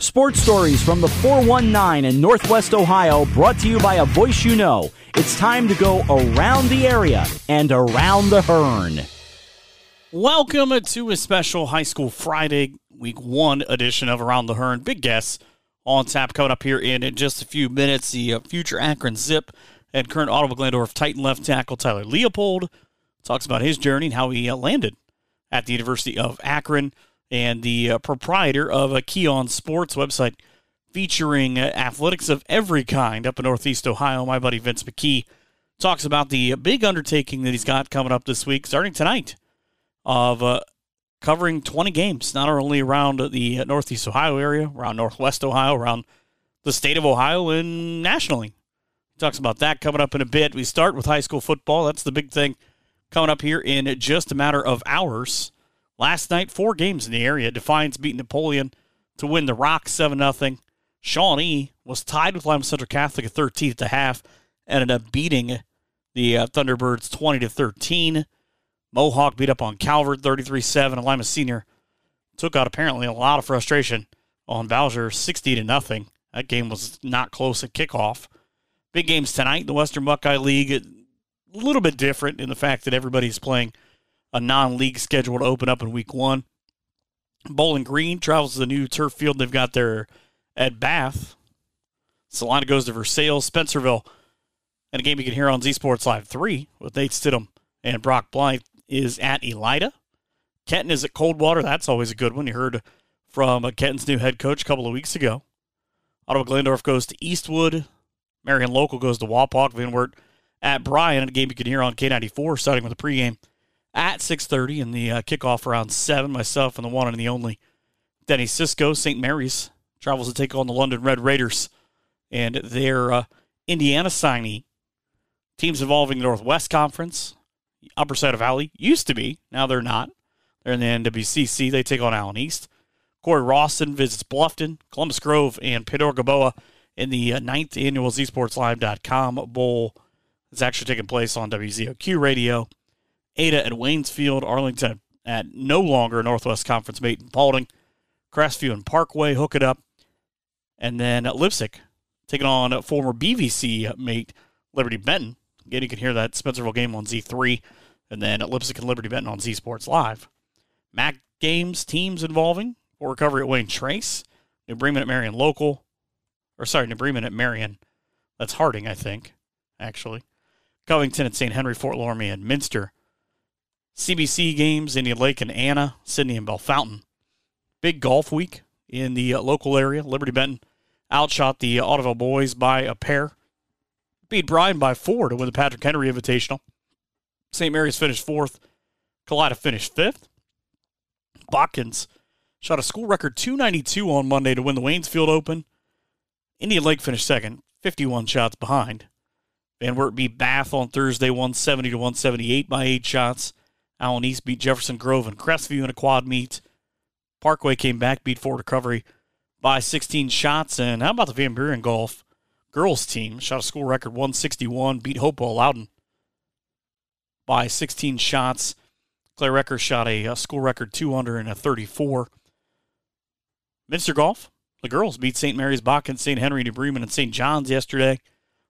Sports stories from the 419 in Northwest Ohio brought to you by a voice you know. It's time to go around the area and around the Hearn. Welcome to a special High School Friday, Week 1 edition of Around the Hearn. Big guests on tap coming up here in in just a few minutes. The uh, future Akron Zip and current Ottawa Glandorf Titan left tackle Tyler Leopold talks about his journey and how he uh, landed at the University of Akron and the uh, proprietor of a Keon Sports website featuring uh, athletics of every kind up in Northeast Ohio. My buddy Vince McKee talks about the big undertaking that he's got coming up this week, starting tonight, of uh, covering 20 games, not only around the Northeast Ohio area, around Northwest Ohio, around the state of Ohio, and nationally. He talks about that coming up in a bit. We start with high school football. That's the big thing coming up here in just a matter of hours. Last night, four games in the area. Defiance beat Napoleon to win the Rock 7 0. Shawnee was tied with Lima Central Catholic at 13 at the half, ended up beating the uh, Thunderbirds 20 to 13. Mohawk beat up on Calvert 33 7. And Lima Senior took out apparently a lot of frustration on Bowsher 60 to nothing. That game was not close at kickoff. Big games tonight. The Western Buckeye League, a little bit different in the fact that everybody's playing a non-league schedule to open up in week one. Bowling Green travels to the new turf field they've got there at Bath. Celina goes to Versailles, Spencerville, and a game you can hear on Z Sports Live 3 with Nate Stidham and Brock Blythe is at Elida. Kenton is at Coldwater. That's always a good one. You heard from Kenton's new head coach a couple of weeks ago. Ottawa Glandorf goes to Eastwood. Marion Local goes to Wapak. Van Wert at Bryan. A game you can hear on K94 starting with the pregame at 6.30 and the uh, kickoff around 7. Myself and the one and the only Denny Cisco, St. Mary's, travels to take on the London Red Raiders and their uh, Indiana signee. Teams involving the Northwest Conference, Upper Scioto Valley, used to be. Now they're not. They're in the NWCC. They take on Allen East. Cory-Rawson visits Bluffton, Columbus Grove, and Pandora-Gilboa in the uh, ninth annual ZSportsLive.com Bowl. It's actually taking place on WZOQ Radio Ada at Waynesfield, Arlington at no longer Northwest Conference mate in Paulding, Crestview and Parkway hook it up, and then at Leipsic taking on former BVC mate Liberty Benton. Again, you can hear that Spencerville game on Z3, and then at Leipsic and Liberty Benton on Z Sports Live. MAC games teams involving Fort Recovery at Wayne Trace, New Bremen at Marion Local, or sorry, New Bremen at Marion. That's Harding, I think, actually. Covington at St. Henry, Fort Loramie, and Minster. CBC games, Indian Lake and Anna, Sidney and Bellefontaine. Big golf week in the uh, local area. Liberty Benton outshot the Ottoville boys by a pair. Beat Bryan by four to win the Patrick Henry Invitational. St. Mary's finished fourth. Kalida finished fifth. Botkins shot a school record 292 on Monday to win the Waynesfield Open. Indian Lake finished second, 51 shots behind. Van Wert beat Bath on Thursday, 170 to 178 by eight shots. Allen East beat Jefferson Grove and Crestview in a quad meet. Parkway came back, beat Fort Recovery by 16 shots. And how about the Van Buren Golf girls team? Shot a school record 161, beat Hopewell Loudon by 16 shots. Claire Recker shot a, a school record 234. Minster Golf, the girls beat St. Mary's Bach St. Henry, New Bremen, and St. John's yesterday.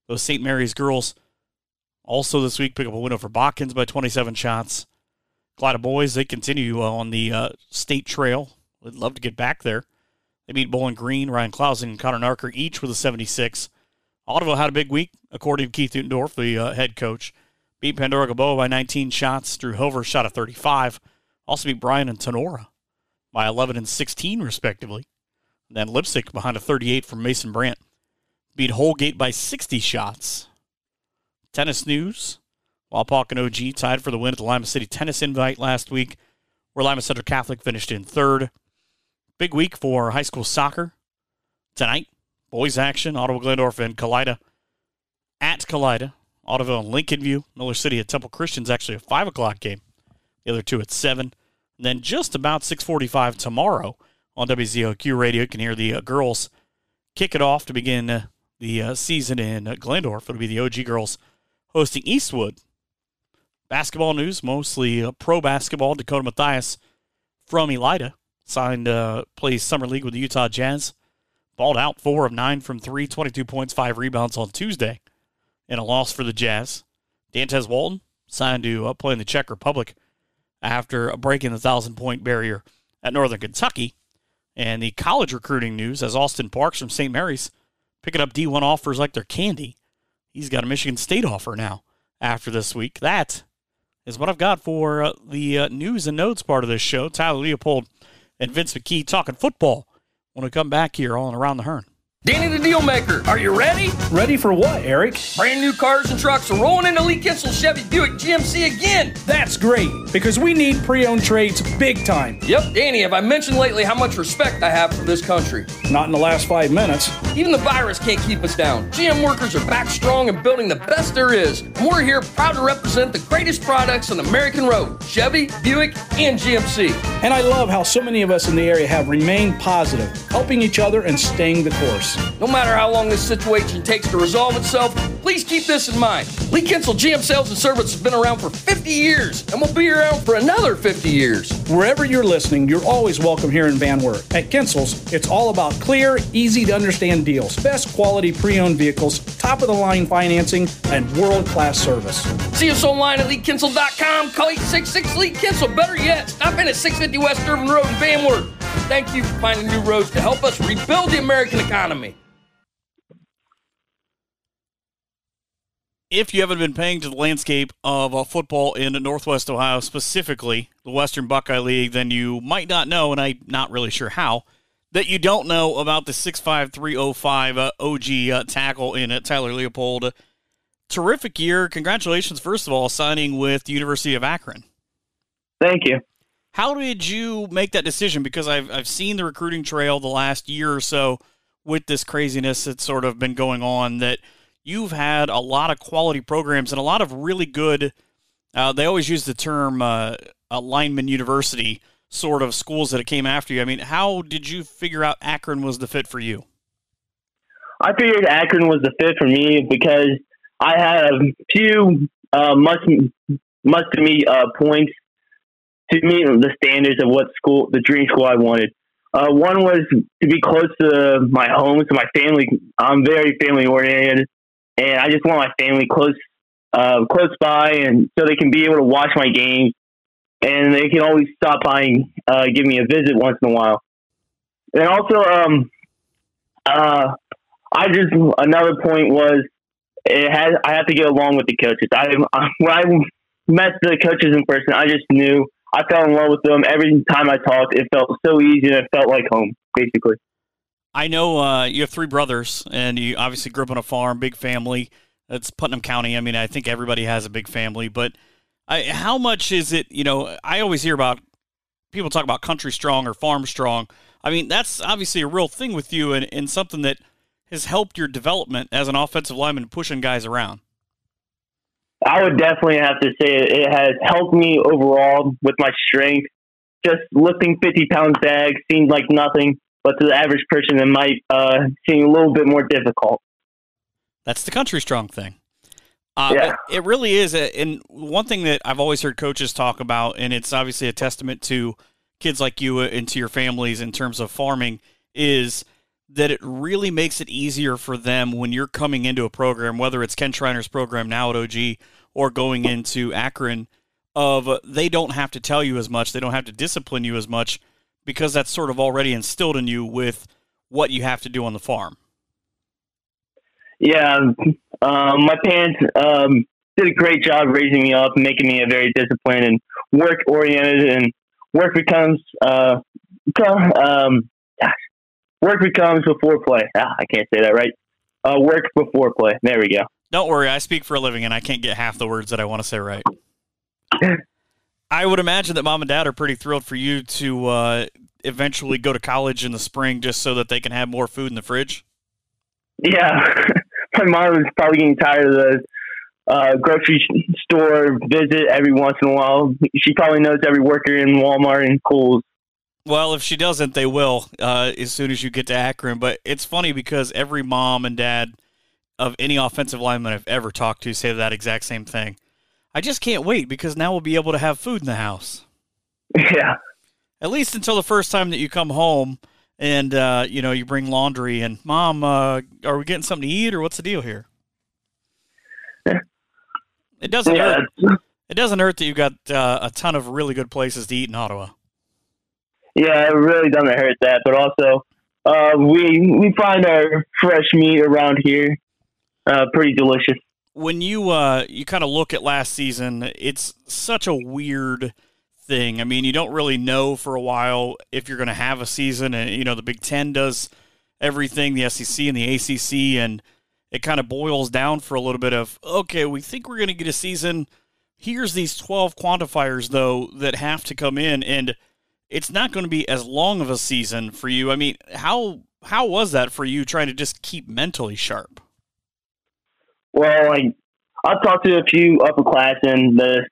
Those St. Mary's girls also this week pick up a win over Botkins by 27 shots. Kalida boys, they continue uh, on the uh, state trail. Would love to get back there. They beat Bowling Green, Ryan Clausen, and Connor Narker each with a 76. Ottoville had a big week, according to Keith Utendorf, the uh, head coach. Beat Pandora-Gilboa by 19 shots. Drew Hover shot a 35. Also beat Bryan and Tinora by 11 and 16, respectively. And then Leipsic behind a 38 from Mason Brandt. Beat Holgate by 60 shots. Tennis news. Wapak and OG tied for the win at the Lima City Tennis Invite last week, where Lima Central Catholic finished in third. Big week for high school soccer. Tonight, boys action, Ottawa Glandorf and Kalida at Kalida. Ottoville and Lincoln View. Miller City at Temple Christian's actually a 5 o'clock game. The other two at 7. And then just about 645 tomorrow on WZOQ Radio, you can hear the uh, girls kick it off to begin uh, the uh, season in Glandorf. It'll be the OG girls hosting Eastwood Basketball news, mostly uh, pro basketball. Dakota Mathias from Elida signed, uh, plays summer league with the Utah Jazz. balled out four of nine from three, 22 points, five rebounds on Tuesday in a loss for the Jazz. Dantez Walton signed to uh, play in the Czech Republic after breaking the thousand point barrier at Northern Kentucky. And the college recruiting news as Austin Parks from St. Mary's picking up D1 offers like they're candy. He's got a Michigan State offer now after this week. That is what I've got for uh, the uh, news and notes part of this show. Tyler Leopold and Vince McKee talking football when we come back here on Around the Hearn. Danny the Dealmaker, are you ready? Ready for what, Eric? Brand new cars and trucks are rolling into Lee Kinsel Chevy Buick GMC again. That's great, because we need pre owned trades big time. Yep, Danny, have I mentioned lately how much respect I have for this country? Not in the last five minutes. Even the virus can't keep us down. GM workers are back strong and building the best there is. And we're here proud to represent the greatest products on the American road Chevy, Buick, and GMC. And I love how so many of us in the area have remained positive, helping each other and staying the course. No matter how long this situation takes to resolve itself, please keep this in mind. Lee Kinsel GM Sales and Service has been around for 50 years and will be around for another 50 years. Wherever you're listening, you're always welcome here in Van Wert. At Kinsel's, it's all about clear, easy to understand deals, best quality pre owned vehicles, top of the line financing, and world class service. See us online at LeeKinsel.com. Call 866 Lee Kinsel. Better yet, stop in at 650 West Irvin Road in Van Wert. Thank you for finding new roads to help us rebuild the American economy. if you haven't been paying to the landscape of uh, football in Northwest Ohio, specifically the Western Buckeye League, then you might not know, and I'm not really sure how, that you don't know about the 65305 uh, OG uh, tackle in uh, Tyler Leopold. Terrific year. Congratulations, first of all, signing with the University of Akron. Thank you. How did you make that decision? Because I've, I've seen the recruiting trail the last year or so with this craziness that's sort of been going on that – you've had a lot of quality programs and a lot of really good. Uh, they always use the term uh, lineman university sort of schools that came after you. I mean, how did you figure out Akron was the fit for you? I figured Akron was the fit for me because I had a few uh, must must meet uh, points to meet the standards of what school the dream school I wanted. Uh, one was to be close to my home, to my family. I'm very family oriented, and I just want my family close uh, close by, and so they can be able to watch my games, and they can always stop by and uh, give me a visit once in a while. And also, um, uh, I just another point was it has I have to get along with the coaches. I, I when I met the coaches in person, I just knew I fell in love with them. Every time I talked, it felt so easy and it felt like home, basically. I know uh, you have three brothers, and you obviously grew up on a farm, big family. That's Putnam County. I mean, I think everybody has a big family, but I, how much is it? You know, I always hear about people talk about country strong or farm strong. I mean, that's obviously a real thing with you, and, and something that has helped your development as an offensive lineman, pushing guys around. I would definitely have to say it has helped me overall with my strength. Just lifting 50 pound bags seems like nothing but to the average person, it might uh, seem a little bit more difficult. That's the country strong thing. Uh, yeah. It, it, really is. A, and one thing that I've always heard coaches talk about, and it's obviously a testament to kids like you and to your families in terms of farming, is that it really makes it easier for them when you're coming into a program, whether it's Ken Schreiner's program now at OG or going into Akron, of they don't have to tell you as much, they don't have to discipline you as much because that's sort of already instilled in you with what you have to do on the farm. Yeah, um, my parents um, did a great job raising me up, making me a very disciplined and work oriented, and work becomes uh, um, work becomes before play. Ah, I can't say that right. Uh, work before play. There we go. Don't worry, I speak for a living, and I can't get half the words that I want to say right. I would imagine that mom and dad are pretty thrilled for you to uh, eventually go to college in the spring just so that they can have more food in the fridge. Yeah, my mom is probably getting tired of the uh, grocery store visit every once in a while. She probably knows every worker in Walmart and Kohl's. Well, if she doesn't, they will uh, as soon as you get to Akron. But it's funny because every mom and dad of any offensive lineman I've ever talked to say that exact same thing. I just can't wait because now we'll be able to have food in the house. Yeah. At least until the first time that you come home and uh, you know you bring laundry and mom, uh, are we getting something to eat or what's the deal here? It doesn't Yeah, hurt. It doesn't hurt that you've got uh, a ton of really good places to eat in Ottawa. Yeah, it really doesn't hurt that, but also uh, we we find our fresh meat around here uh, pretty delicious. when you uh you kind of look at last season, it's such a weird thing. I mean, you don't really know for a while if you're going to have a season, and you know the Big Ten does everything, the SEC and the ACC, and it kind of boils down for a little bit of okay, we think we're going to get a season. Here's these 12 quantifiers though that have to come in, and it's not going to be as long of a season for you. I mean, how how was that for you trying to just keep mentally sharp? Well, I've talked to a few upperclassmen, the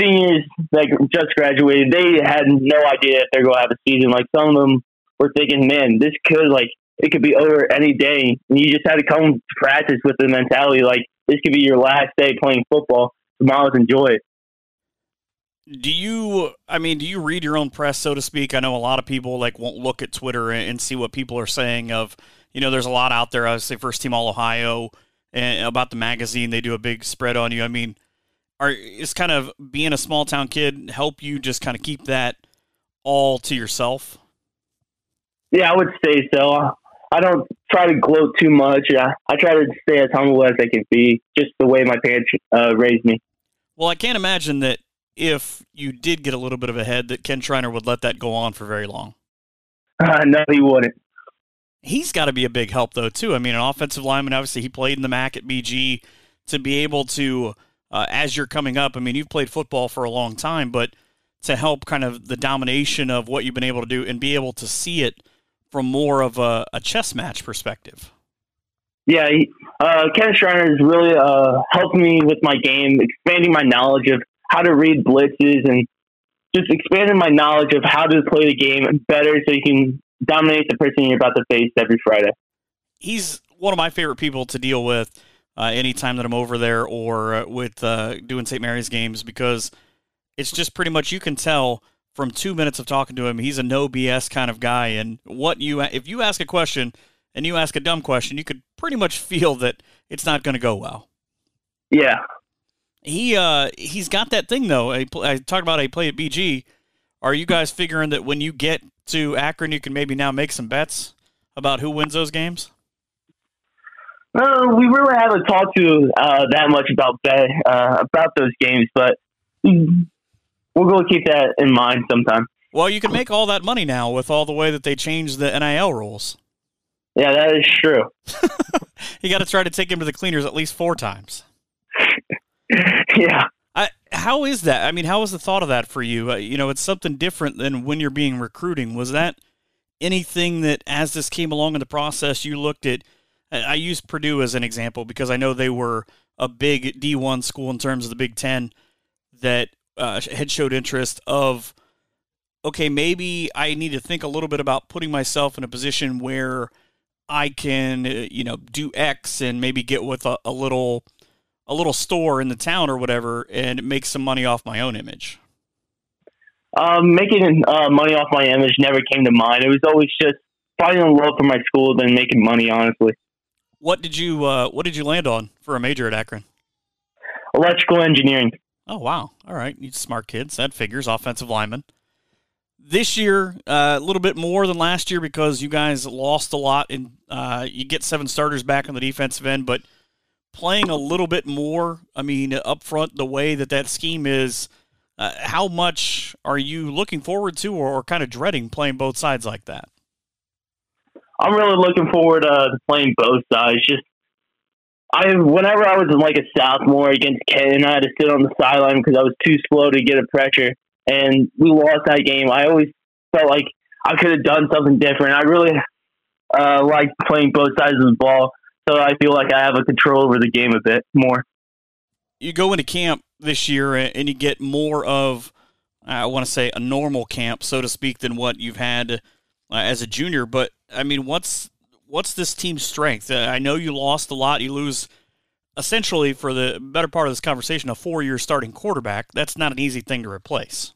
seniors that just graduated. They had no idea if they're going to have a season. Like some of them were thinking, "Man, this could like it could be over any day." And you just had to come to practice with the mentality like this could be your last day playing football. Tomorrow's enjoy it. Do you? I mean, do you read your own press, so to speak? I know a lot of people like won't look at Twitter and, see what people are saying. Of you know, there's a lot out there. I say First Team All Ohio and about the magazine. They do a big spread on you. I mean, are is kind of being a small town kid help you just kind of keep that all to yourself? Yeah, I would say so. I don't try to gloat too much. I, I try to stay as humble as I can be, just the way my parents uh, raised me. Well, I can't imagine that if you did get a little bit of a head, that Ken Schreiner would let that go on for very long. Uh, no, he wouldn't. he's got to be a big help though too. I mean, an offensive lineman. Obviously, he played in the MAC at BG. To be able to, uh, as you're coming up, I mean, you've played football for a long time, but to help kind of the domination of what you've been able to do and be able to see it from more of a, a chess match perspective. Yeah, he, uh, Ken Schreiner has really uh, helped me with my game, expanding my knowledge of how to read blitzes and just expanding my knowledge of how to play the game better so you can dominate the person you're about to face every Friday. He's one of my favorite people to deal with uh, anytime that I'm over there or uh, with uh, doing St. Mary's games because it's just pretty much you can tell from two minutes of talking to him he's a no BS kind of guy and what you if you ask a question and you ask a dumb question you could pretty much feel that it's not going to go well. Yeah, He uh he's got that thing though. I, I talked about I play at BG. Are you guys figuring that when you get to Akron, you can maybe now make some bets about who wins those games? uh, we really haven't talked to uh, that much about bet, uh, about those games, but we'll to keep that in mind sometime. Well, you can make all that money now with all the way that they changed the NIL rules. Yeah, that is true. You got to try to take him to the cleaners at least four times. yeah. I, how is that? I mean, how was the thought of that for you? Uh, you know, it's something different than when you're being recruiting. Was that anything that, as this came along in the process, you looked at? I use Purdue as an example because I know they were a big D1 school in terms of the Big Ten that uh, had showed interest of, okay, maybe I need to think a little bit about putting myself in a position where I can, uh, you know, do X and maybe get with a, a little a little store in the town or whatever and make some money off my own image. Um, making uh, money off my image never came to mind. It was always just falling in love for my school than making money, honestly. What did you uh, What did you land on for a major at Akron? Electrical engineering. Oh wow! All right, you smart kids. That figures. Offensive lineman. This year, uh, a little bit more than last year because you guys lost a lot, and uh, you get seven starters back on the defensive end, but playing a little bit more. I mean, up front, the way that that scheme is. Uh, how much are you looking forward to, or, or kind of dreading playing both sides like that? I'm really looking forward uh, to playing both sides. Just I, whenever I was in like a sophomore against Kenton, I had to sit on the sideline because I was too slow to get a pressure, and we lost that game. I always felt like I could have done something different. I really uh, like playing both sides of the ball, so I feel like I have a control over the game a bit more. you go into camp this year and you get more of I want to say a normal camp, so to speak, than what you've had uh, as a junior. But I mean, what's what's this team's strength? Uh, I know you lost a lot. You lose essentially for the better part of this conversation a four-year starting quarterback. That's not an easy thing to replace.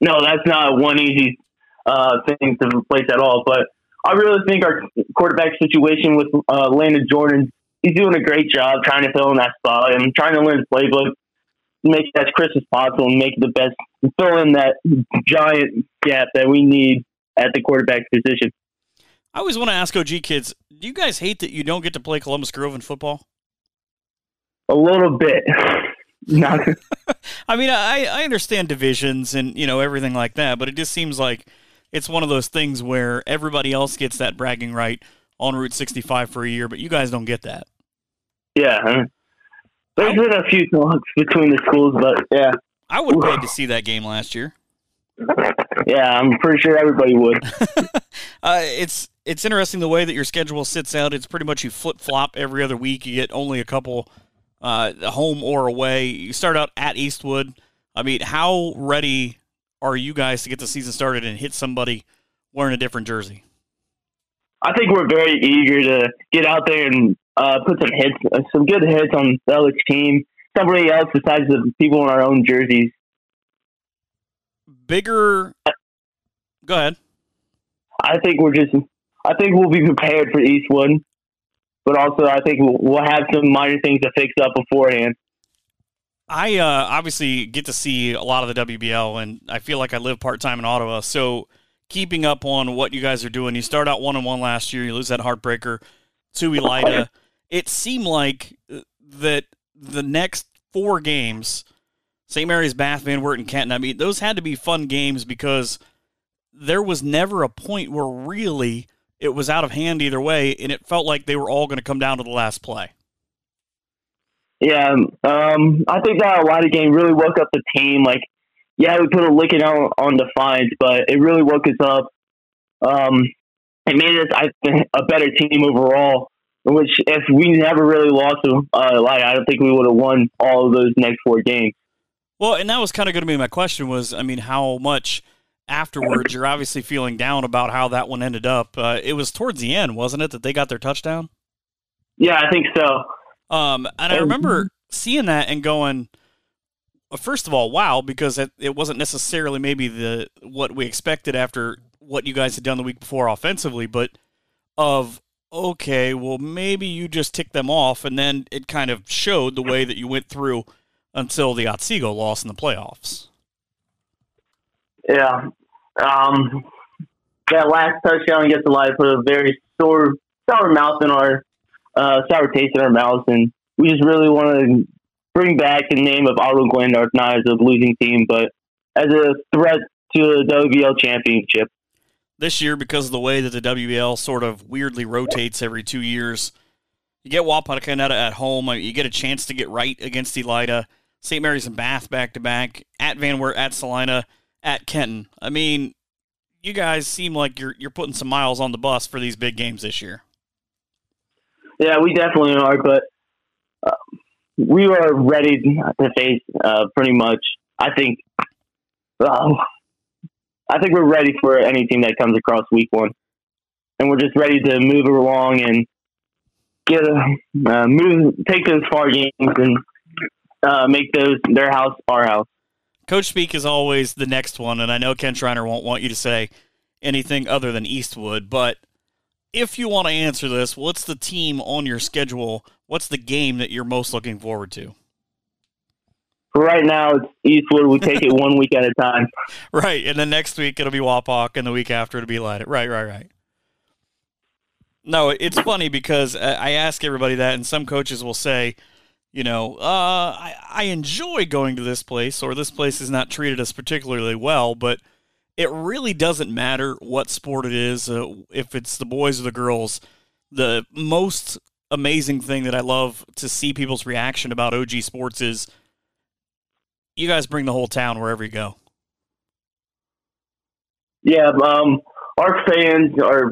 No, that's not one easy uh, things to replace at all. But I really think our quarterback situation with uh, Landon Jordan, he's doing a great job trying to fill in that spot and trying to learn the playbook, make it as crisp as possible, and make the best, fill in that giant gap that we need at the quarterback position. I always want to ask OG kids, do you guys hate that you don't get to play Columbus Grove in football? A little bit. Not. I mean, I, I understand divisions and you know everything like that, but it just seems like it's one of those things where everybody else gets that bragging right on Route 65 for a year, but you guys don't get that. Yeah. There's been a few talks between the schools, but yeah. I would have paid to see that game last year. Yeah, I'm pretty sure everybody would. uh, it's it's interesting the way that your schedule sits out. It's pretty much you flip flop every other week. You get only a couple uh, home or away. You start out at Eastwood. I mean, how ready are you guys to get the season started and hit somebody wearing a different jersey? I think we're very eager to get out there and uh, put some hits, uh, some good hits on the other team. Somebody else besides the people in our own jerseys. Bigger. Go ahead. I think we're just. I think we'll be prepared for Eastwood, but also I think we'll, we'll have some minor things to fix up beforehand. I uh, obviously get to see a lot of the WBL, and I feel like I live part time in Ottawa. So keeping up on what you guys are doing, you start out one and one last year, you lose that heartbreaker to Elida. It seemed like uh, that the next four games, St. Mary's, Bath, Van Wert, and Kenton. I mean, those had to be fun games because there was never a point where really it was out of hand either way, and it felt like they were all going to come down to the last play. Yeah, um, I think that Elida game really woke up the team. Like, yeah, we put a licking out on Defiance, but it really woke us up. Um, it made us, I think, a better team overall. Which, if we never really lost to uh, Elida, I don't think we would have won all of those next four games. Well, and that was kind of going to be my question. Was I mean, how much afterwards you're obviously feeling down about how that one ended up? Uh, it was towards the end, wasn't it, that they got their touchdown? Yeah, I think so. Um, and I remember seeing that and going, first of all, wow, because it, it wasn't necessarily maybe the what we expected after what you guys had done the week before offensively, but of okay, well maybe you just ticked them off, and then it kind of showed the way that you went through until the Otsego loss in the playoffs. Yeah, um, that last touchdown against the Lions put a very sour sour mouth in our uh, sour taste in our mouths, and we just really want to bring back the name of Ottawa Glandorf not as a losing team, but as a threat to the WBL championship. This year, because of the way that the WBL sort of weirdly rotates every two years, you get Wapakoneta at home. You get a chance to get right against Elida. St. Mary's and Bath back to back, at Van Wert, at Celina, at Kenton. I mean, you guys seem like you're you're putting some miles on the bus for these big games this year. Yeah, we definitely are, but uh, we are ready to face uh, pretty much. I think. Uh, I think we're ready for any team that comes across week one, and we're just ready to move along and get a uh, move, take those far games and uh, make those their house our house. Coach Speak is always the next one, and I know Ken Schreiner won't want you to say anything other than Eastwood, but if you want to answer this, what's the team on your schedule? What's the game that you're most looking forward to? Right now, it's Eastwood. We take it one week at a time. Right, and then next week it'll be Wapak, and the week after it'll be Light. Right, right, right. No, it's funny because I ask everybody that, and some coaches will say, you know, uh, I, I enjoy going to this place, or this place has not treated us particularly well, but it really doesn't matter what sport it is, uh, if it's the boys or the girls. The most amazing thing that I love to see people's reaction about OG sports is you guys bring the whole town wherever you go. Yeah, um, our fans are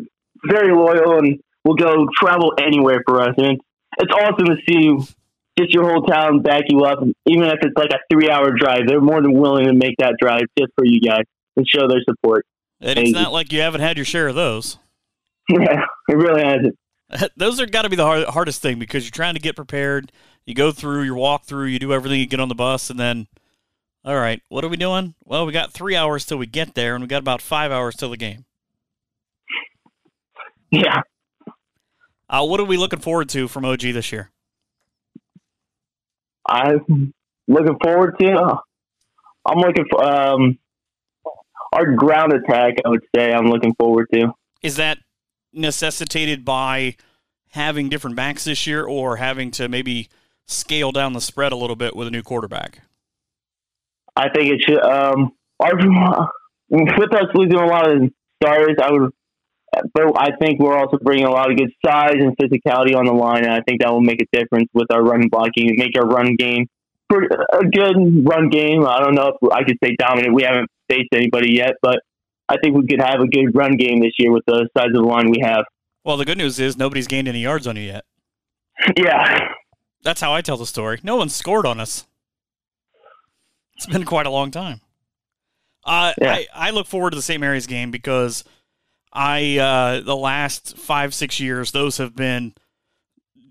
very loyal and will go travel anywhere for us. And it's, awesome to see just your whole town back you up, even if it's like a three hour drive. They're more than willing to make that drive just for you guys and show their support. And it's not like you haven't had your share of those. Yeah, it really hasn't. Those are got to be the hard, hardest thing because you're trying to get prepared. You go through, your walk through, you do everything, you get on the bus, and then All right. What are we doing? Well, we got three hours till we get there, and we got about five hours till the game. Yeah. Uh, what are we looking forward to from OG this year? I'm looking forward to. Uh, I'm looking for um, our ground attack. I would say I'm looking forward to. Is that necessitated by having different backs this year, or having to maybe scale down the spread a little bit with a new quarterback? I think it should. Um, our with us losing a lot of starters, I would. But I think we're also bringing a lot of good size and physicality on the line, and I think that will make a difference with our run blocking, and make our run game a good run game. I don't know if I could say dominant. We haven't faced anybody yet, but I think we could have a good run game this year with the size of the line we have. Well, the good news is nobody's gained any yards on you yet. Yeah. That's how I tell the story. No one scored on us. It's been quite a long time. Uh, Yeah. I, I look forward to the St. Mary's game because I uh, the last five six years those have been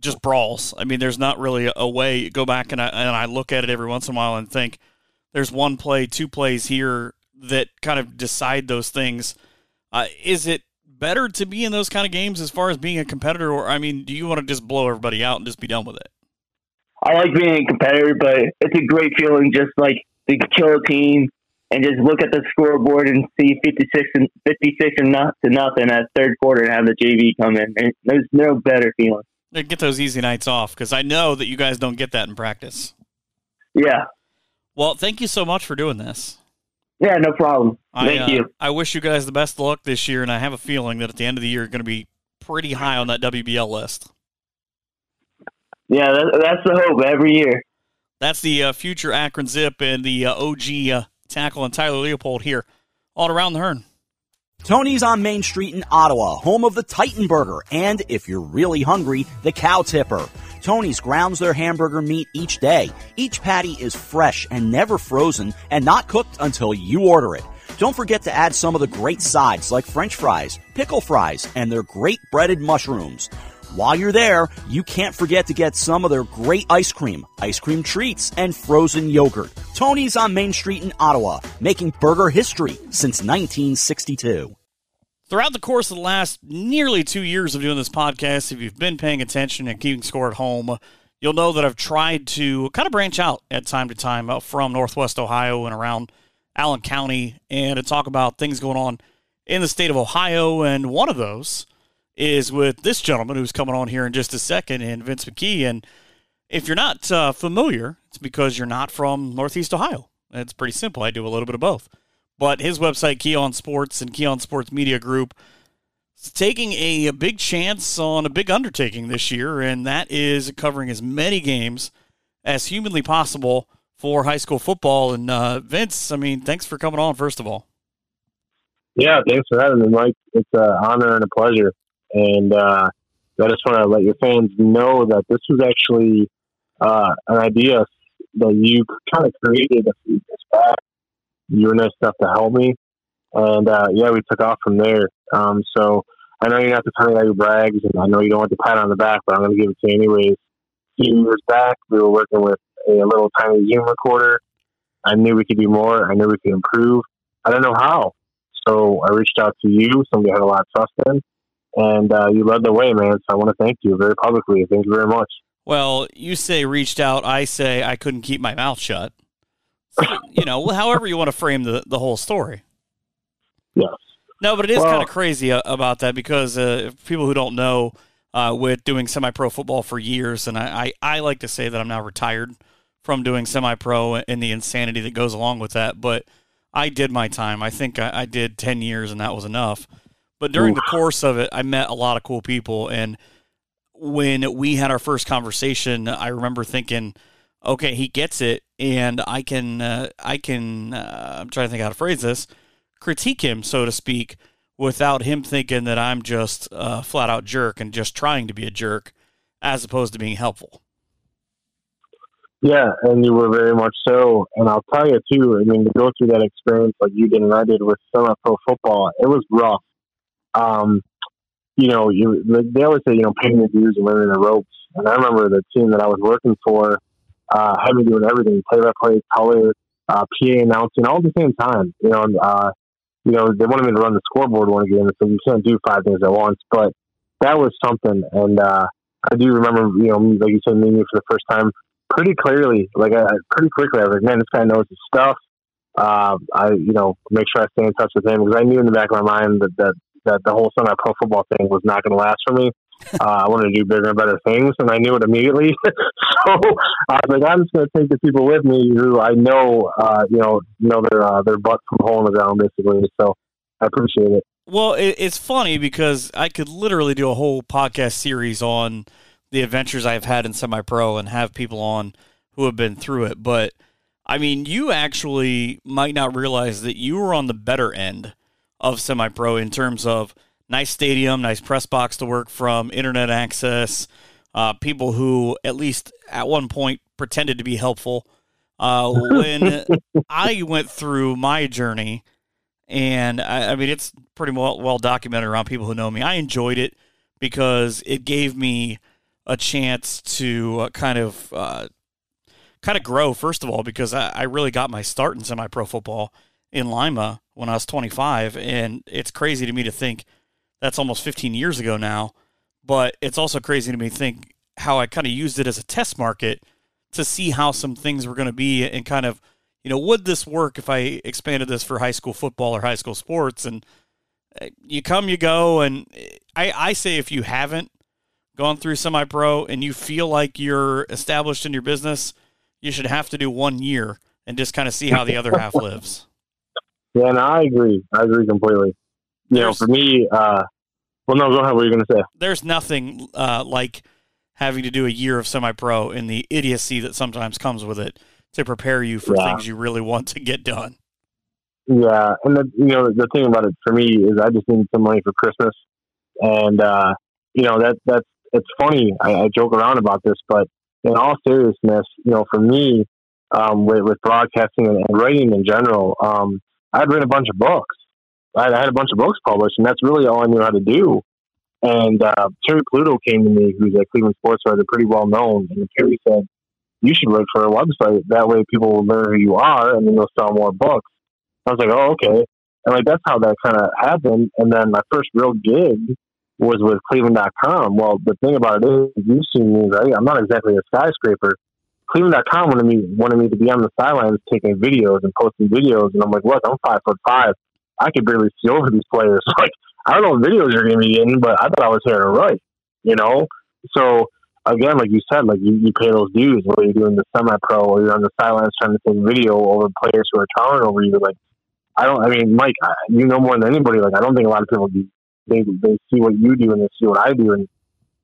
just brawls. I mean, there's not really a, way. Go back and I and I look at it every once in a while and think there's one play, two plays here that kind of decide those things. Uh, is it better to be in those kind of games as far as being a competitor, or I mean, do you want to just blow everybody out and just be done with it? I like being a competitor, but it's a great feeling just like to kill a team and just look at the scoreboard and see 56 and 56 and not to nothing at third quarter and have the JV come in. And there's no better feeling. Get those easy nights off because I know that you guys don't get that in practice. Yeah. Well, thank you so much for doing this. Yeah, no problem. I, Thank uh, you. I wish you guys the best luck this year, and I have a feeling that at the end of the year, you're going to be pretty high on that WBL list. Yeah, that, that's the hope every year. That's the uh, future Akron Zip and the uh, OG uh, tackle and Tyler Leopold here all around the Hearn. Tony's on Main Street in Ottawa, home of the Titan Burger, and if you're really hungry, the Cow Tipper. Tony's grounds their hamburger meat each day. Each patty is fresh and never frozen and not cooked until you order it. Don't forget to add some of the great sides like french fries, pickle fries, and their great breaded mushrooms. While you're there, you can't forget to get some of their great ice cream, ice cream treats, and frozen yogurt. Tony's on Main Street in Ottawa, making burger history since 1962. Throughout the course of the last nearly two years of doing this podcast, if you've been paying attention and keeping score at home, you'll know that I've tried to kind of branch out at time to time from Northwest Ohio and around Allen County and to talk about things going on in the state of Ohio. And one of those is with this gentleman who's coming on here in just a second, and Vince McKee. And if you're not uh, familiar, it's because you're not from Northeast Ohio. It's pretty simple. I do a little bit of both. But his website, Keon Sports and Keon Sports Media Group, is taking a, a big chance on a big undertaking this year, and that is covering as many games as humanly possible for high school football. And uh, Vince, I mean, thanks for coming on, first of all. Yeah, thanks for having me, Mike. It's an honor and a pleasure. And uh, I just want to let your fans know that this was actually uh, an idea that you kind of created a few years back. You were nice enough to help me. And uh, yeah, we took off from there. Um, so I know you're not the kind of guy who brags, and I know you don't want the pat on the back, but I'm going to give it to you anyways. A few years back, we were working with a little tiny Zoom recorder. I knew we could do more. I knew we could improve. I don't know how. So I reached out to you, somebody I had a lot of trust in, and uh, you led the way, man. So I want to thank you very publicly. Thank you very much. Well, you say reached out. I say I couldn't keep my mouth shut. So, you know, however you want to frame the, the whole story. Yes. No, but it is Well- kind of crazy uh, about that because uh, people who don't know, uh, with doing semi pro football for years, and I, I, I like to say that I'm now retired from doing semi pro and the insanity that goes along with that. But I did my time. I think I, I did 10 years, and that was enough. But during the course of it, I met a lot of cool people. And when we had our first conversation, I remember thinking, okay, he gets it, and I can, uh, I can, uh, I'm trying to think how to phrase this, critique him, so to speak, without him thinking that I'm just a flat out jerk and just trying to be a jerk, as opposed to being helpful. Yeah, and you were very much so. And I'll tell you too. I mean, to go through that experience like you did and I did with semi-pro football, it was rough. Um, you know, you they always say you know paying the dues and learning the ropes. And I remember the team that I was working for uh, had me doing everything: play-by-play, color, uh, PA announcing all at the same time. You know, uh, you know, they wanted me to run the scoreboard one game, so you can't do five things at once. But that was something, and uh, I do remember, you know, like you said, meeting you for the first time pretty clearly. Like, I, pretty quickly, I was like, man, this guy knows his stuff. Uh, I, you know, make sure I stay in touch with him because I knew in the back of my mind that that, that the whole summer pro football thing was not going to last for me. Uh, I wanted to do bigger and better things, and I knew it immediately. so I was like, I'm just going to take the people with me who I know, uh, you know, know their uh, their butt from hole in the ground, basically. So I appreciate it. Well, it's funny because I could literally do a whole podcast series on the adventures I've had in semi pro and have people on who have been through it. But I mean, you actually might not realize that you were on the better end of semi pro in terms of nice stadium, nice press box to work from, internet access, uh, people who at least at one point pretended to be helpful. Uh, when I went through my journey, and I, I, mean it's pretty well, well documented around people who know me. I enjoyed it because it gave me a chance to uh, kind of uh, kind of grow. First of all, because I, I really got my start in semi-pro football in Lima when I was 25, and it's crazy to me to think that's almost 15 years ago now. But it's also crazy to me to think how I kind of used it as a test market to see how some things were going to be and kind of, you know, would this work if I expanded this for high school football or high school sports? And uh, you come, you go. And I, I say if you haven't gone through semi pro and you feel like you're established in your business, you should have to do one year and just kind of see how the other half lives. Yeah, and no, I agree. I agree completely. You There's, know, for me, uh, well, no, go ahead. What are you going to say? There's nothing uh, like having to do a year of semi-pro and the idiocy that sometimes comes with it to prepare you for yeah. things you really want to get done. Yeah, and the, you know the thing about it for me is I just need some money for Christmas, and uh, you know that that's it's funny. I, I joke around about this, but in all seriousness, you know, for me, um, with, with broadcasting and, and, writing in general, um, I'd written a bunch of books, I had a bunch of books published, and that's really all I knew how to do. And uh, Terry Pluto came to me, who's a Cleveland sports writer, pretty well known, and Terry said, "You should write for a website. That way, people will learn who you are, and then they'll sell more books." I was like, "Oh, okay." And like that's how that kind of happened. And then my first real gig was with Cleveland.com. Well, the thing about it is, you've seen me, right? I'm not exactly a skyscraper. Cleveland.com wanted me wanted me to be on the sidelines taking videos and posting videos, and I'm like, look, I'm five foot five. I could barely see over these players. Like, I don't know what videos you're going to be getting, but I thought I was here to write, you know? So, again, like you said, like you, you pay those dues, whether you're doing the semi pro or you're on the sidelines trying to take video over players who are towering over you. Like, I don't, I mean, Mike, you know more than anybody. Like, I don't think a lot of people do. They, they see what you do and they see what I do, and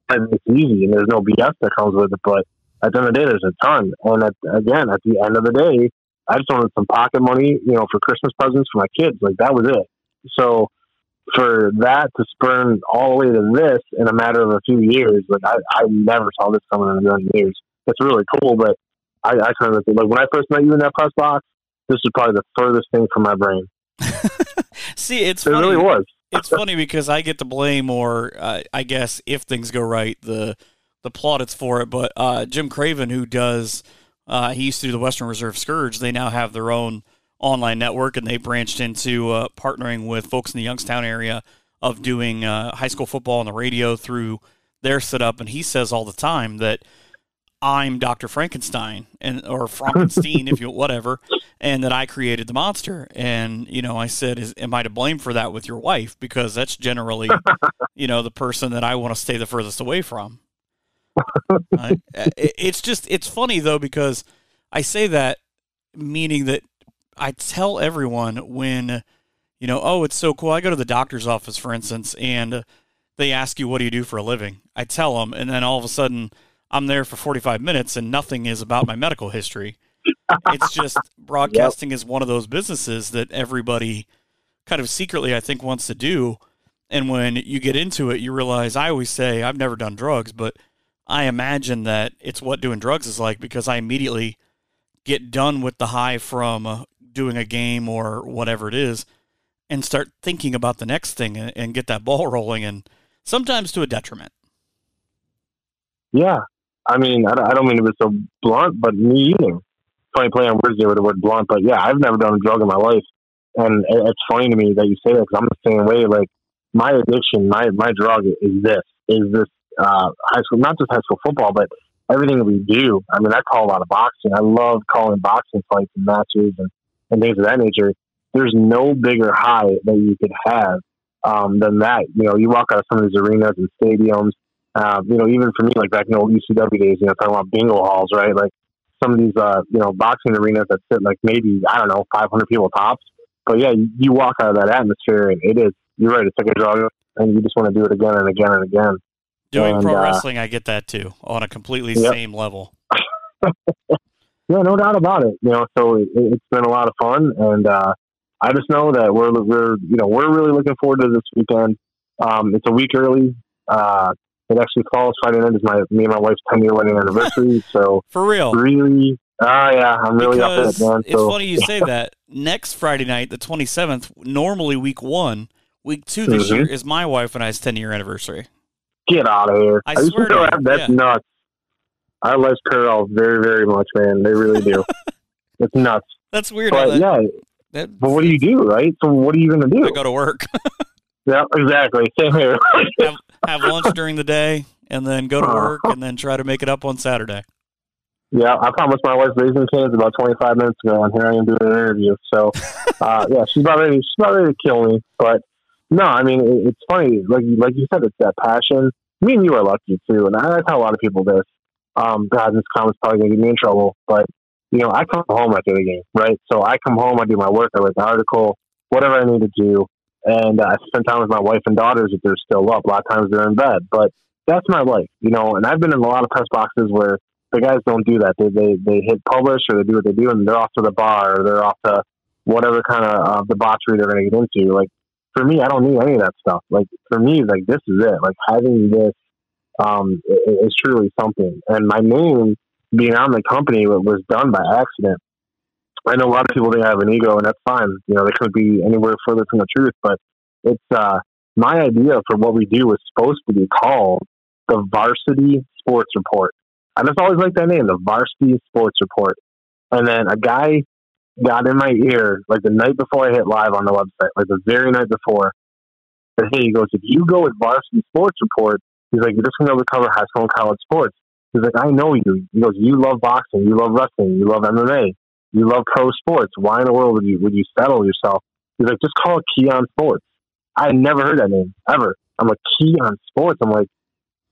it's easy, and there's no BS that comes with it. But at the end of the day, there's a ton. And at, again, at the end of the day, I just wanted some pocket money, you know, for Christmas presents for my kids. Like that was it. So for that to spurn all the way to this in a matter of a few years, like I, I never saw this coming in a million years. It's really cool, but I, I kind of like when I first met you in that press box, this was probably the furthest thing from my brain. See, it's it funny. really was. it's funny because I get to blame, or uh, I guess if things go right, the the plaudits for it. But uh, Jim Craven, who does uh, he used to do the Western Reserve Scourge. They now have their own online network, and they branched into uh, partnering with folks in the Youngstown area of doing uh, high school football on the radio through their setup. And he says all the time that I'm Dr. Frankenstein and or Frankenstein, if you whatever, and that I created the monster. And you know, I said, "Is am I to blame for that with your wife? Because that's generally, you know, the person that I want to stay the furthest away from." Uh, it's just it's funny though because I say that meaning that I tell everyone when you know oh it's so cool I go to the doctor's office for instance and they ask you what do you do for a living? I tell them and then all of a sudden I'm there for 45 minutes and nothing is about my medical history. It's just broadcasting yep. is one of those businesses that everybody kind of secretly I think wants to do and when you get into it you realize I always say I've never done drugs but I imagine that it's what doing drugs is like because I immediately get done with the high from uh, doing a game or whatever it is and start thinking about the next thing and, and get that ball rolling and sometimes to a detriment. Yeah. I mean, I, I don't mean to be so blunt, but me either. funny play on words there with the word blunt, but yeah, I've never done a drug in my life, and it's funny to me that you say that because I'm the same way. Like my addiction, my my drug is this is this uh, high school, not just high school football, but everything we do. I mean, I call a lot of boxing. I love calling boxing fights and matches and, and things of that nature. There's no bigger high that you could have um, than that. You know, you walk out of some of these arenas and stadiums. Uh, you know, even for me, like back in the old ECW days, you know, talking about bingo halls, right? Like some of these, uh, you know, boxing arenas that sit like maybe I don't know, 500 people tops. But yeah, you walk out of that atmosphere, and it is. You're right. It's like a drug, and you just want to do it again and again and again. Doing and, pro uh, wrestling, I get that too, on a completely yep. same level. yeah, no doubt about it. You know, so it, has been a lot of fun, and uh, I just know that we're we're you know we're really looking forward to this weekend. Um, it's a week early. Uh, it actually falls Friday night is my me and my wife's ten year wedding anniversary. So for real, really, ah, uh, yeah, I'm really because up in it, man. It's funny you say that. Next Friday night, the 27th, normally week one, week two this mm-hmm. year is my wife and I's 10 year anniversary. Get out of here! I, I swear to you, that's yeah. nuts. I like Curl very, very much, man. They really do. it's nuts. That's weird. But that, yeah, that, but what do you do, right? So what are you going to do? I go to work. yeah, exactly. Same here. have, have, lunch during the day, and then go to uh-huh. work, and then try to make it up on Saturday. Yeah, I promised my wife raising kids about 25 minutes ago, and here I am doing an interview. So, uh, yeah, she's about ready. She's about ready to kill me. But no, I mean, it, it's funny. Like like you said, it's that passion. Me and you are lucky too, and I, tell a lot of people this. Um, God, this comment's probably gonna get me in trouble, but you know, I come home after the game, right? So I come home, I do my work, I write the article, whatever I need to do, and uh, I spend time with my wife and daughters if they're still up. A lot of times they're in bed, but that's my life, you know. And I've been in a lot of press boxes where the guys don't do that. They they they hit publish or they do what they do, and they're off to the bar or they're off to whatever kind of uh, debauchery they're going to get into. Like for me, I don't need any of that stuff. Like for me, like this is it. Like having this um, is truly something. And my name being on the company was done by accident. I know a lot of people they have an ego, and that's fine. You know, they could be anywhere further from the truth, but it's uh, my idea for what we do was supposed to be called the Varsity Sports Report. I just always like that name, the Varsity Sports Report. And then a guy got in my ear like the night before I hit live on the website, like the very night before. But hey, he goes, if you go with Varsity Sports Report, he's like, you're just gonna be able to cover high school and college sports. He's like, I know you. He goes, you love boxing, you love wrestling, you love MMA, you love pro sports. Why in the world would you would you settle yourself? He's like, just call it Kee on Sports. I had never heard that name ever. I'm like Kee on Sports. I'm like,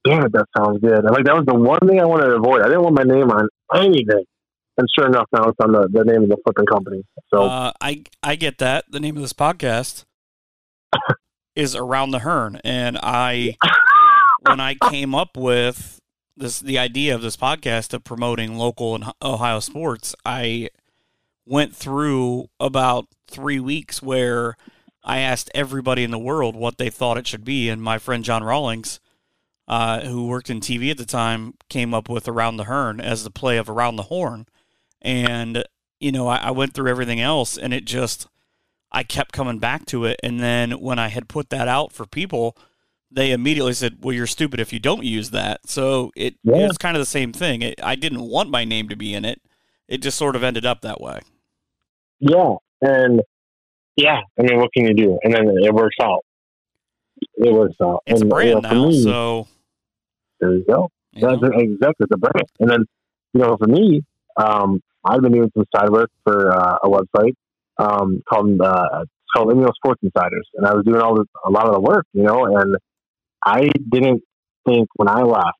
damn it, that sounds good. I'm like, that was the one thing I wanted to avoid. I didn't want my name on anything. And sure enough, now it's on the, the name of the flipping company. So uh, I I get that. The name of this podcast is Around the Hearn, and I when I came up with this the idea of this podcast of promoting local and Ohio sports, I went through about three weeks where I asked everybody in the world what they thought it should be, and my friend John Rawlings, uh, who worked in TV at the time, came up with "Around the Hearn" as the play of "Around the Horn," and you know I, I went through everything else, and it just I kept coming back to it, and then when I had put that out for people they immediately said, "Well, you're stupid if you don't use that." So it yeah. it's kind of the same thing. It, I didn't want my name to be in it. It just sort of ended up that way. Yeah, and yeah, I mean, what can you do? And then it works out. It works out. It's and, a brand you know, now, me, so there you go. You That's know? exactly the brand. And then you know, for me, um, I've been doing some side work for uh, a website um, called uh, called Immuno Sports Insiders, and I was doing all this, a lot of the work, you know, and I didn't think when I left,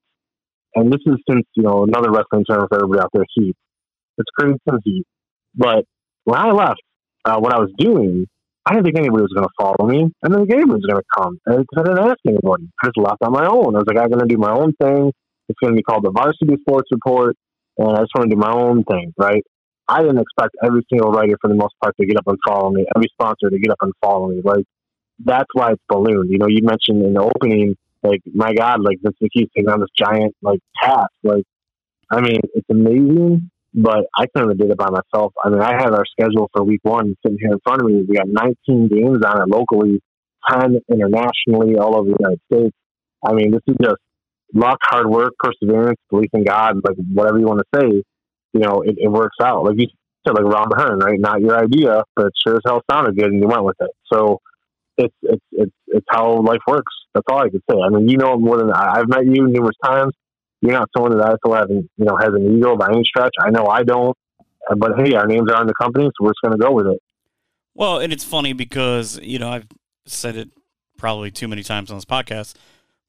and this is since, you know, another wrestling term for everybody out there, heat. It's crazy since heat. But when I left, uh, what I was doing, I didn't think anybody was going to follow me. I didn't think anybody was going to come. And I didn't ask anybody. I just left on my own. I was like, I'm going to do my own thing. It's going to be called the Varsity Sports Report. And I just want to do my own thing, right? I didn't expect every single writer for the most part to get up and follow me, every sponsor to get up and follow me. Like, that's why it's ballooned. You know, you mentioned in the opening, like, my God, like Vince McKee's taking on this giant, like, task. Like, I mean, it's amazing, but I couldn't have did it by myself. I mean, I had our schedule for week one sitting here in front of me. We got 19 games on it locally, 10 internationally, all over the United States. I mean, this is just luck, hard work, perseverance, belief in God, like whatever you want to say. you know, it, it works out. Like you said, like Ron Hearn, right? Not your idea, but it sure as hell sounded good, and you went with it. So it's it's it's it's how life works. That's all I could say. I mean, you know more than I. I've met you numerous times. You're not someone that I feel having you know has an ego by any stretch. I know I don't. But hey, our names are on the company, so we're just going to go with it. Well, and it's funny because you know I've said it probably too many times on this podcast,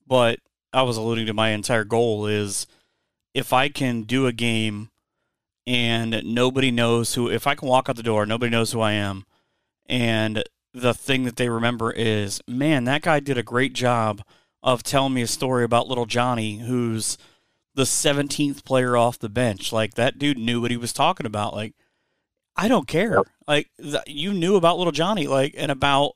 but I was alluding to my entire goal is if I can do a game and nobody knows who, if I can walk out the door, nobody knows who I am, and the thing that they remember is, man, that guy did a great job of telling me a story about little Johnny, who's the 17th player off the bench. Like that dude knew what he was talking about. Like, I don't care. Yep. Like th- you knew about little Johnny, like, and about,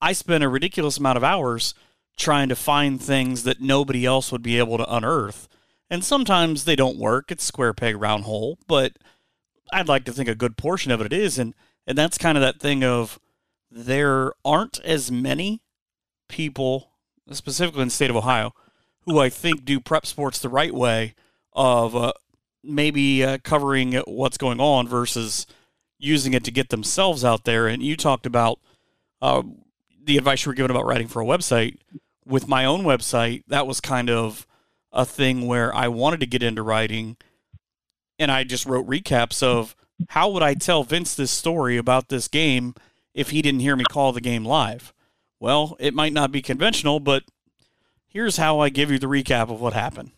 I spent a ridiculous amount of hours trying to find things that nobody else would be able to unearth. And sometimes they don't work. It's square peg round hole, but I'd like to think a good portion of it is. And, and that's kind of that thing of there aren't as many people, specifically in the state of Ohio, who I think do prep sports the right way of uh, maybe uh, covering what's going on versus using it to get themselves out there. And you talked about uh, the advice you were given about writing for a website. With my own website, that was kind of a thing where I wanted to get into writing, and I just wrote recaps of how would I tell Vince this story about this game if he didn't hear me call the game live. Well, it might not be conventional, but here's how I give you the recap of what happened.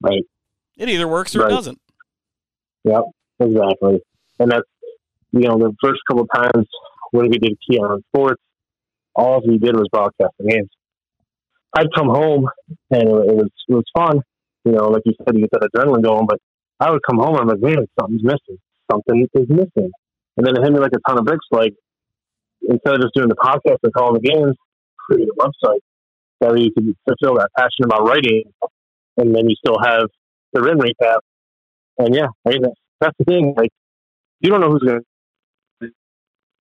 Right. It either works or right. it doesn't. Yep, exactly. And that's, you know, the first couple times when we did Kee on Sports, all we did was broadcast the games. I'd come home and it was it was fun, you know, like you said, you get that adrenaline going. But I would come home and I'm like, man, something's missing. Something is missing. And then it hit me like a ton of bricks. Like instead of just doing the podcast and calling the games, create a website that way you can fulfill that passion about writing, and then you still have the written recap. And yeah, I mean, that's the thing. Like, you don't know who's going to,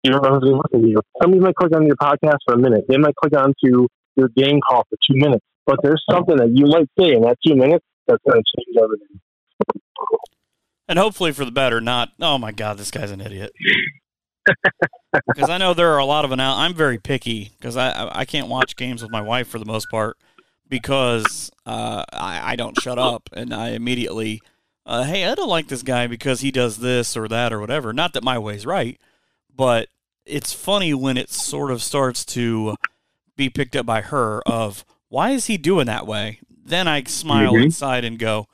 you don't know who's to you. Somebody might click on your podcast for a minute. They might click on to your game call for two minutes. But there's something that you might say in that two minutes that's going to change everything. And hopefully for the better, not, oh my God, this guy's an idiot. Because I know there are a lot of an. I'm very picky because I I can't watch games with my wife for the most part because uh, I I don't shut up and I immediately uh, hey I don't like this guy because he does this or that or whatever. Not that my way's right, but it's funny when it sort of starts to be picked up by her of why is he doing that way? Then I smile mm-hmm. inside and go,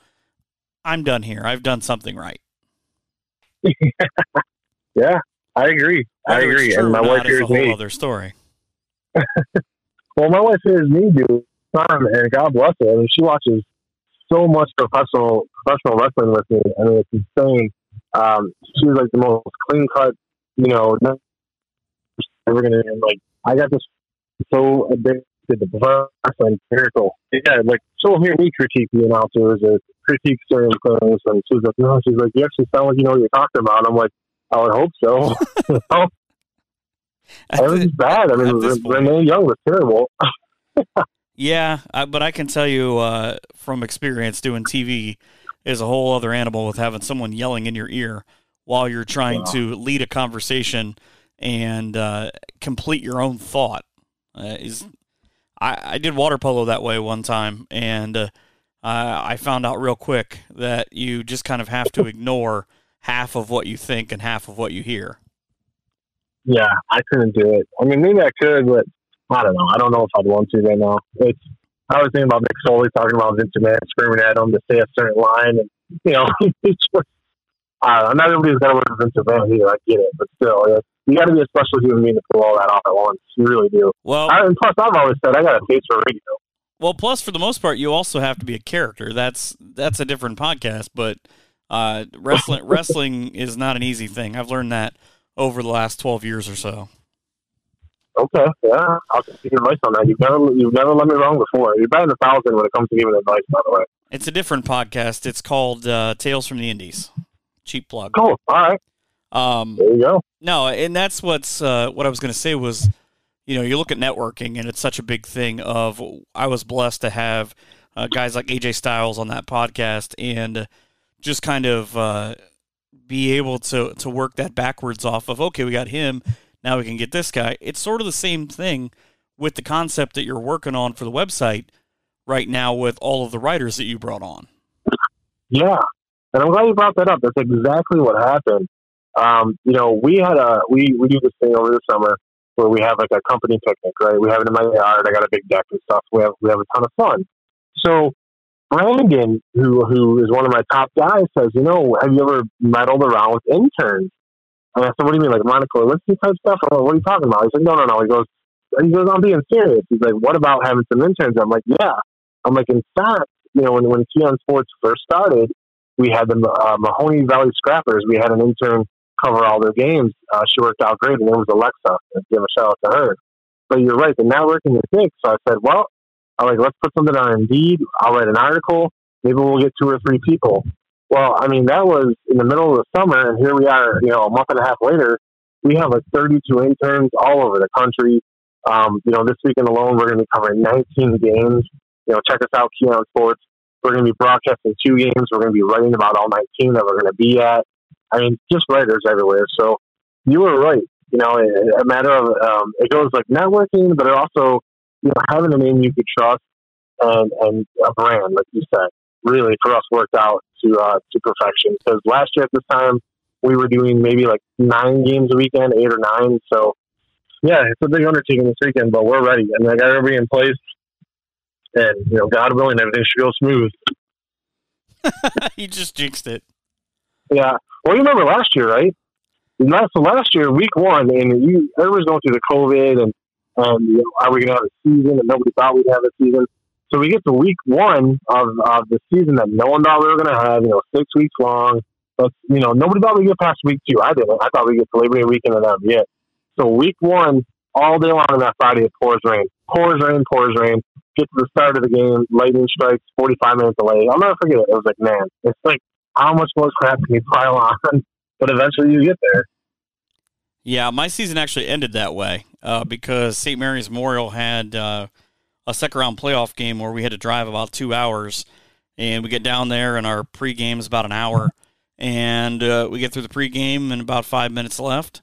I'm done here. I've done something right. yeah, I agree. Whether I agree. And my wife hears me. Other story. well, my wife hears me do time, and God bless her. I mean, she watches so much professional professional wrestling with me. I mean, it's insane. Um, she's like the most clean cut, you know, ever gonna like. I got this so addicted to wrestling miracle. Yeah, like she'll hear me critique the announcers or critique certain things, and she's like, "No," she's like, "You actually sound like you know what you're talking about." I'm like, I would hope so. That was bad. I mean, Renee Young was terrible. yeah, I, but I can tell you uh, from experience doing TV is a whole other animal with having someone yelling in your ear while you're trying wow. to lead a conversation and uh, complete your own thought. Uh, is I, I did water polo that way one time, and uh, I found out real quick that you just kind of have to ignore half of what you think and half of what you hear. Yeah, I couldn't do it. I mean, maybe I could, but I don't know. I don't know if I'd want to right now. It's I was thinking about Mick Foley talking about Vince McMahon screaming at him to say a certain line, and you know, I don't know. Not everybody's got to work with Vince McMahon either. I get it, but still, yeah, you got to be a special human being to pull all that off at once. You really do. Well, I, and plus, I've always said I got a face for radio. Well, plus for the most part, you also have to be a character. That's that's a different podcast, but uh, wrestling wrestling is not an easy thing. I've learned that over the last twelve years or so. Okay, yeah, I'll take your advice on that. You've never you've never let me wrong before. You're better than a thousand when it comes to giving advice. By the way, it's a different podcast. It's called uh, Tales from the Indies. Cheap plug. Cool. All right. Um, there you go. No, and that's what's uh, what I was going to say was, you know, you look at networking and it's such a big thing. Of I was blessed to have uh, guys like AJ Styles on that podcast and just kind of uh, be able to to work that backwards off of okay, we got him, now we can get this guy. It's sort of the same thing with the concept that you're working on for the website right now with all of the writers that you brought on. Yeah, and I'm glad you brought that up. That's exactly what happened. Um, you know, we had a we we do this thing over the summer where we have like a company picnic, right? We have it in my yard. I got a big deck and stuff. We have we have a ton of fun. So Brandon, who who is one of my top guys, says, you know, have you ever meddled around with interns? And I said, what do you mean, like Monica Lewinsky type stuff? I'm like, what are you talking about? He's like, no, no, no. He goes, he goes, I'm being serious. He's like, what about having some interns? I'm like, yeah. I'm like, in fact, you know, when when Kee on Sports first started, we had the uh, Mahoning Valley Scrappers. We had an intern cover all their games. Uh, she worked out great, and it was Alexa. And give a shout out to her. But you're right, the networking is big. So I said, well, I'm like, let's put something on Indeed. I'll write an article. Maybe we'll get two or three people. Well, I mean, that was in the middle of the summer, and here we are, you know, a month and a half later. We have like 32 interns all over the country. Um, you know, this weekend alone, we're going to be covering 19 games. You know, check us out, Kee on Sports. We're going to be broadcasting two games. We're going to be writing about all 19 that we're going to be at. I mean, just writers everywhere. So you were right. You know, a matter of um, it goes like networking, but it also you know having a name you could trust and and a brand, like you said, really for us worked out to uh, to perfection. Because last year at this time we were doing maybe like nine games a weekend, eight or nine. So yeah, it's a big undertaking this weekend, but we're ready and I got everybody in place. And you know, God willing, everything should go smooth. you just jinxed it. Yeah. Well, you remember last year, right? Last so last year, week one, and you everybody's going through the COVID, and um, you know, are we going to have a season? And nobody thought we'd have a season. So we get to week one of, of the season that no one thought we were going to have. You know, six weeks long. But you know, nobody thought we'd get past week two. I didn't. I thought we'd get to Labor Day weekend and that would be it. So week one, all day long on that Friday, it pours rain, pours rain, pours rain. Get to the start of the game, lightning strikes, forty five minutes away. I'll never forget it. It was like, man, it's like how much more crap can you pile on? But eventually you get there. Yeah, my season actually ended that way uh, because St. Mary's Memorial had uh, a second round playoff game where we had to drive about two hours, and we get down there and our pregame is about an hour, and uh, we get through the pregame and about five minutes left,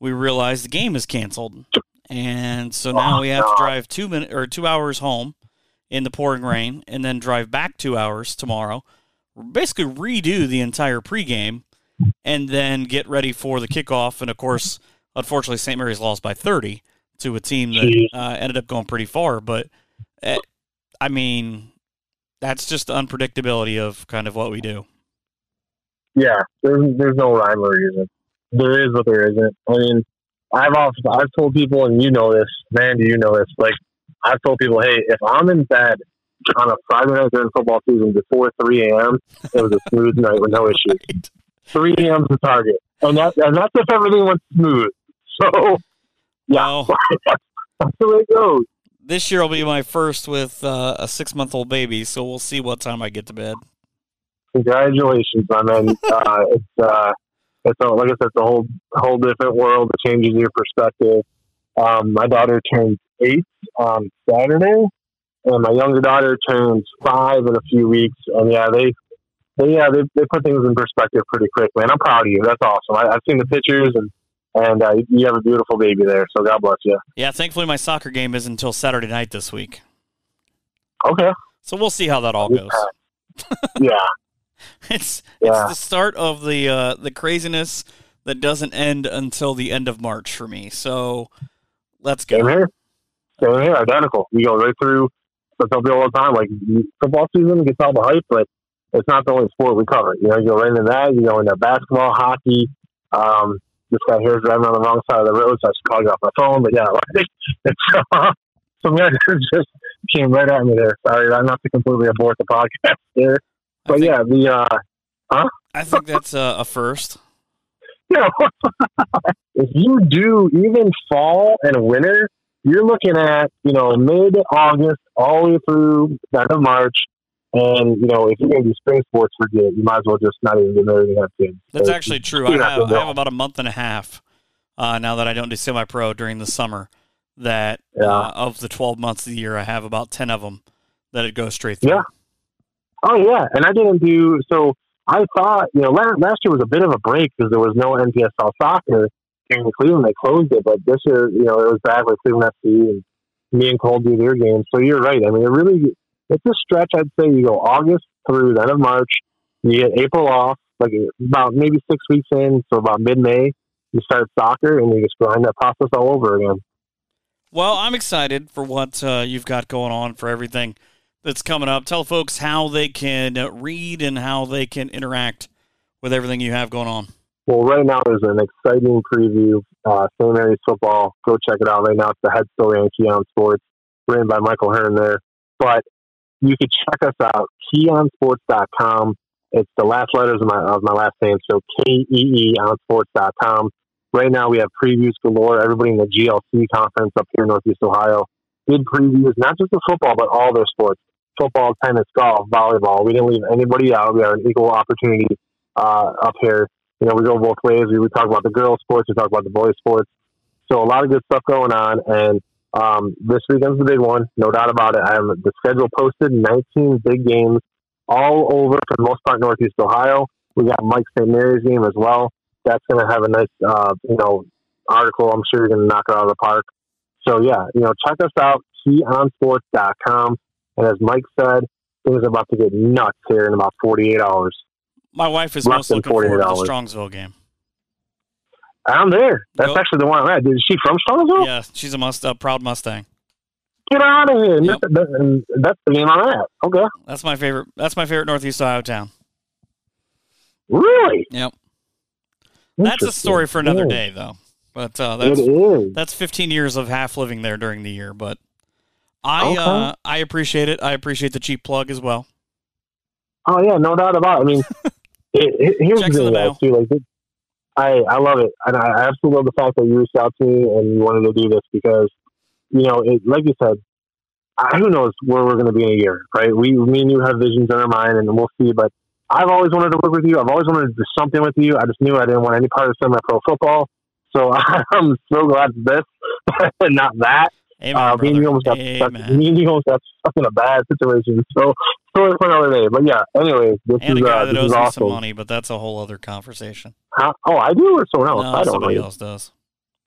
we realize the game is canceled, and so now we have to drive two minutes or two hours home in the pouring rain, and then drive back two hours tomorrow basically redo the entire pregame and then get ready for the kickoff. And of course, unfortunately, St. Mary's lost by 30 to a team that uh, ended up going pretty far. But uh, I mean, that's just the unpredictability of kind of what we do. Yeah, there's there's no rhyme or reason. There is, but there isn't. I mean, I've often I've told people, and you know this, man. Do you know this? Like, I've told people, hey, if I'm in bed on a Friday night during football season before 3 a.m. It was a smooth night with no issues. Right. 3 a.m. to target, and that and that's if everything went smooth. So, yeah, well, that's the way it goes. This year will be my first with uh, a six month old baby, so we'll see what time I get to bed. Congratulations, my man! uh, it's uh, it's a, like I said, it's a whole whole different world. It changes your perspective. Um, my daughter turns eight on Saturday, and my younger daughter turns five in a few weeks. And yeah, they, they yeah, they, they put things in perspective pretty quickly. And I'm proud of you. That's awesome. I, have seen the pictures and. And uh, you have a beautiful baby there, so God bless you. Yeah, thankfully my soccer game is until Saturday night this week. Okay. So we'll see how that all goes. yeah. it's yeah. it's the start of the uh, the craziness that doesn't end until the end of March for me. So let's go. Same here. Same here. Identical. We go right through I tell people all the time, like football season gets all the hype, but it's not the only sport we cover. You know, you go right into that. You go into basketball, hockey. Um, this guy here is driving on the wrong side of the road, so I should call you off my phone. But yeah, like, it's, uh, some guys just came right at me there. Sorry, I'm not to completely abort the podcast there. But think, yeah, the uh, huh? I think that's a, a first. Yeah, if you do even fall and winter, you're looking at, you know, mid August all the way through end of March. And, you know, if you're going to do spring sports, forget You might as well just not even get married and have kids. That's so actually true. I have, I have, about a month and a half uh, now that I don't do semi pro during the summer. That yeah. uh, of the 12 months of the year, I have about 10 of them that it goes straight through. Yeah. Oh yeah, and I didn't do so. I thought you know last, last year was a bit of a break because there was no NPSL soccer in Cleveland. They closed it, but this year you know it was back with Cleveland FC and me and Cole do their games. So you're right. I mean, it really it's a stretch. I'd say you go August through the end of March. You get April off, like about maybe six weeks in, so about mid May you start soccer and you just grind that process all over again. Well, I'm excited for what uh, you've got going on for everything that's coming up. Tell folks how they can read and how they can interact with everything you have going on. Well, right now there's an exciting preview. Uh, St. Mary's football. Go check it out right now. It's the head story on Sports, written by Michael Hearn there. But you could check us out, keeonsports.com. It's the last letters of my, of my last name, so K-E-E on sports.com. Right now we have previews galore. Everybody in the GLC conference up here in Northeast Ohio did previews, not just of football, but all their sports. Football, tennis, golf, volleyball. We didn't leave anybody out. We are an equal opportunity uh, up here. You know, we go both ways. We, we talk about the girls' sports, we talk about the boys' sports. So a lot of good stuff going on. And um, this weekend's the big one, no doubt about it. I have the schedule posted, 19 big games all over, for the most part, Northeast Ohio. We got Mike St. Mary's game as well. That's going to have a nice, uh, you know, article. I'm sure you're going to knock it out of the park. So, yeah, you know, check us out, keeonsports.com. And as Mike said, things are about to get nuts here in about 48 hours. My wife is Less most looking forward to the Strongsville game. I'm there. That's Go. actually the one I'm at. Is she from Strongsville? Yeah, she's a must, a proud Mustang. Get out of here! Yep. That's, that's the game I'm at. Okay. That's my favorite. That's my favorite Northeast Ohio town. Really? Yep. That's a story for another yeah. day, though. But uh, that's that's 15 years of half living there during the year. But I okay. uh, I appreciate it. I appreciate the cheap plug as well. Oh yeah, no doubt about it. I mean, it, it, here's Checks the thing, too. Like, I I love it, and I absolutely love the fact that you reached out to me and you wanted to do this because, you know, it, like you said, I, who knows where we're going to be in a year, right? We, me and you have visions in our mind, and we'll see. But I've always wanted to work with you. I've always wanted to do something with you. I just knew I didn't want any part of semi-pro football. So I'm so glad this and not that. Amen, uh, me and you almost got stuck, me and you almost got stuck in a bad situation. So story for another day. But yeah, anyways, this and is a guy uh, that owes me awesome. some money, but that's a whole other conversation. How, oh, I do, or someone else? No, I don't know. somebody know. else does.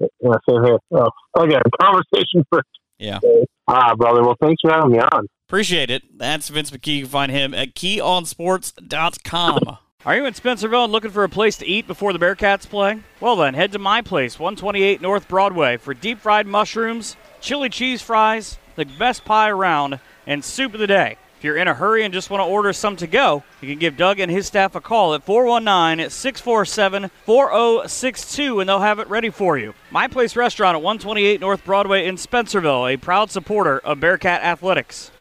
Yeah, same here. Oh, okay, conversation for. Yeah. Ah, brother. Well, thanks for having me on. Appreciate it. That's Vince McKee. You can find him at keeonsports.com. Are you in Spencerville and looking for a place to eat before the Bearcats play? Well, then, head to my place, 128 North Broadway, for deep fried mushrooms, chili cheese fries, the best pie around, and soup of the day. If you're in a hurry and just want to order some to go, you can give Doug and his staff a call at 419 647 4062 and they'll have it ready for you. My Place Restaurant at 128 North Broadway in Spencerville, a proud supporter of Bearcat Athletics.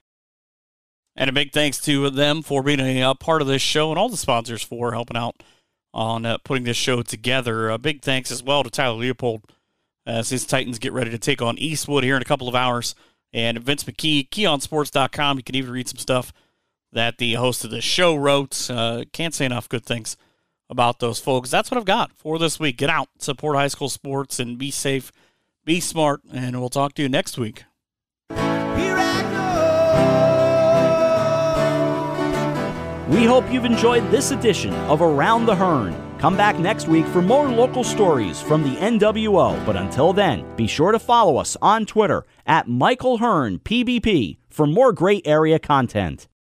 And a big thanks to them for being a, a part of this show and all the sponsors for helping out on uh, putting this show together. A big thanks as well to Tyler Leopold as his Titans get ready to take on Eastwood here in a couple of hours and Vince McKee, keeonsports.com. You can even read some stuff that the host of the show wrote. Uh, can't say enough good things about those folks. That's what I've got for this week. Get out, support high school sports, and be safe, be smart, and we'll talk to you next week. We hope you've enjoyed this edition of Around the Hearn. Come back next week for more local stories from the NWO. But until then, be sure to follow us on Twitter at Michael Hearn PBP for more great area content.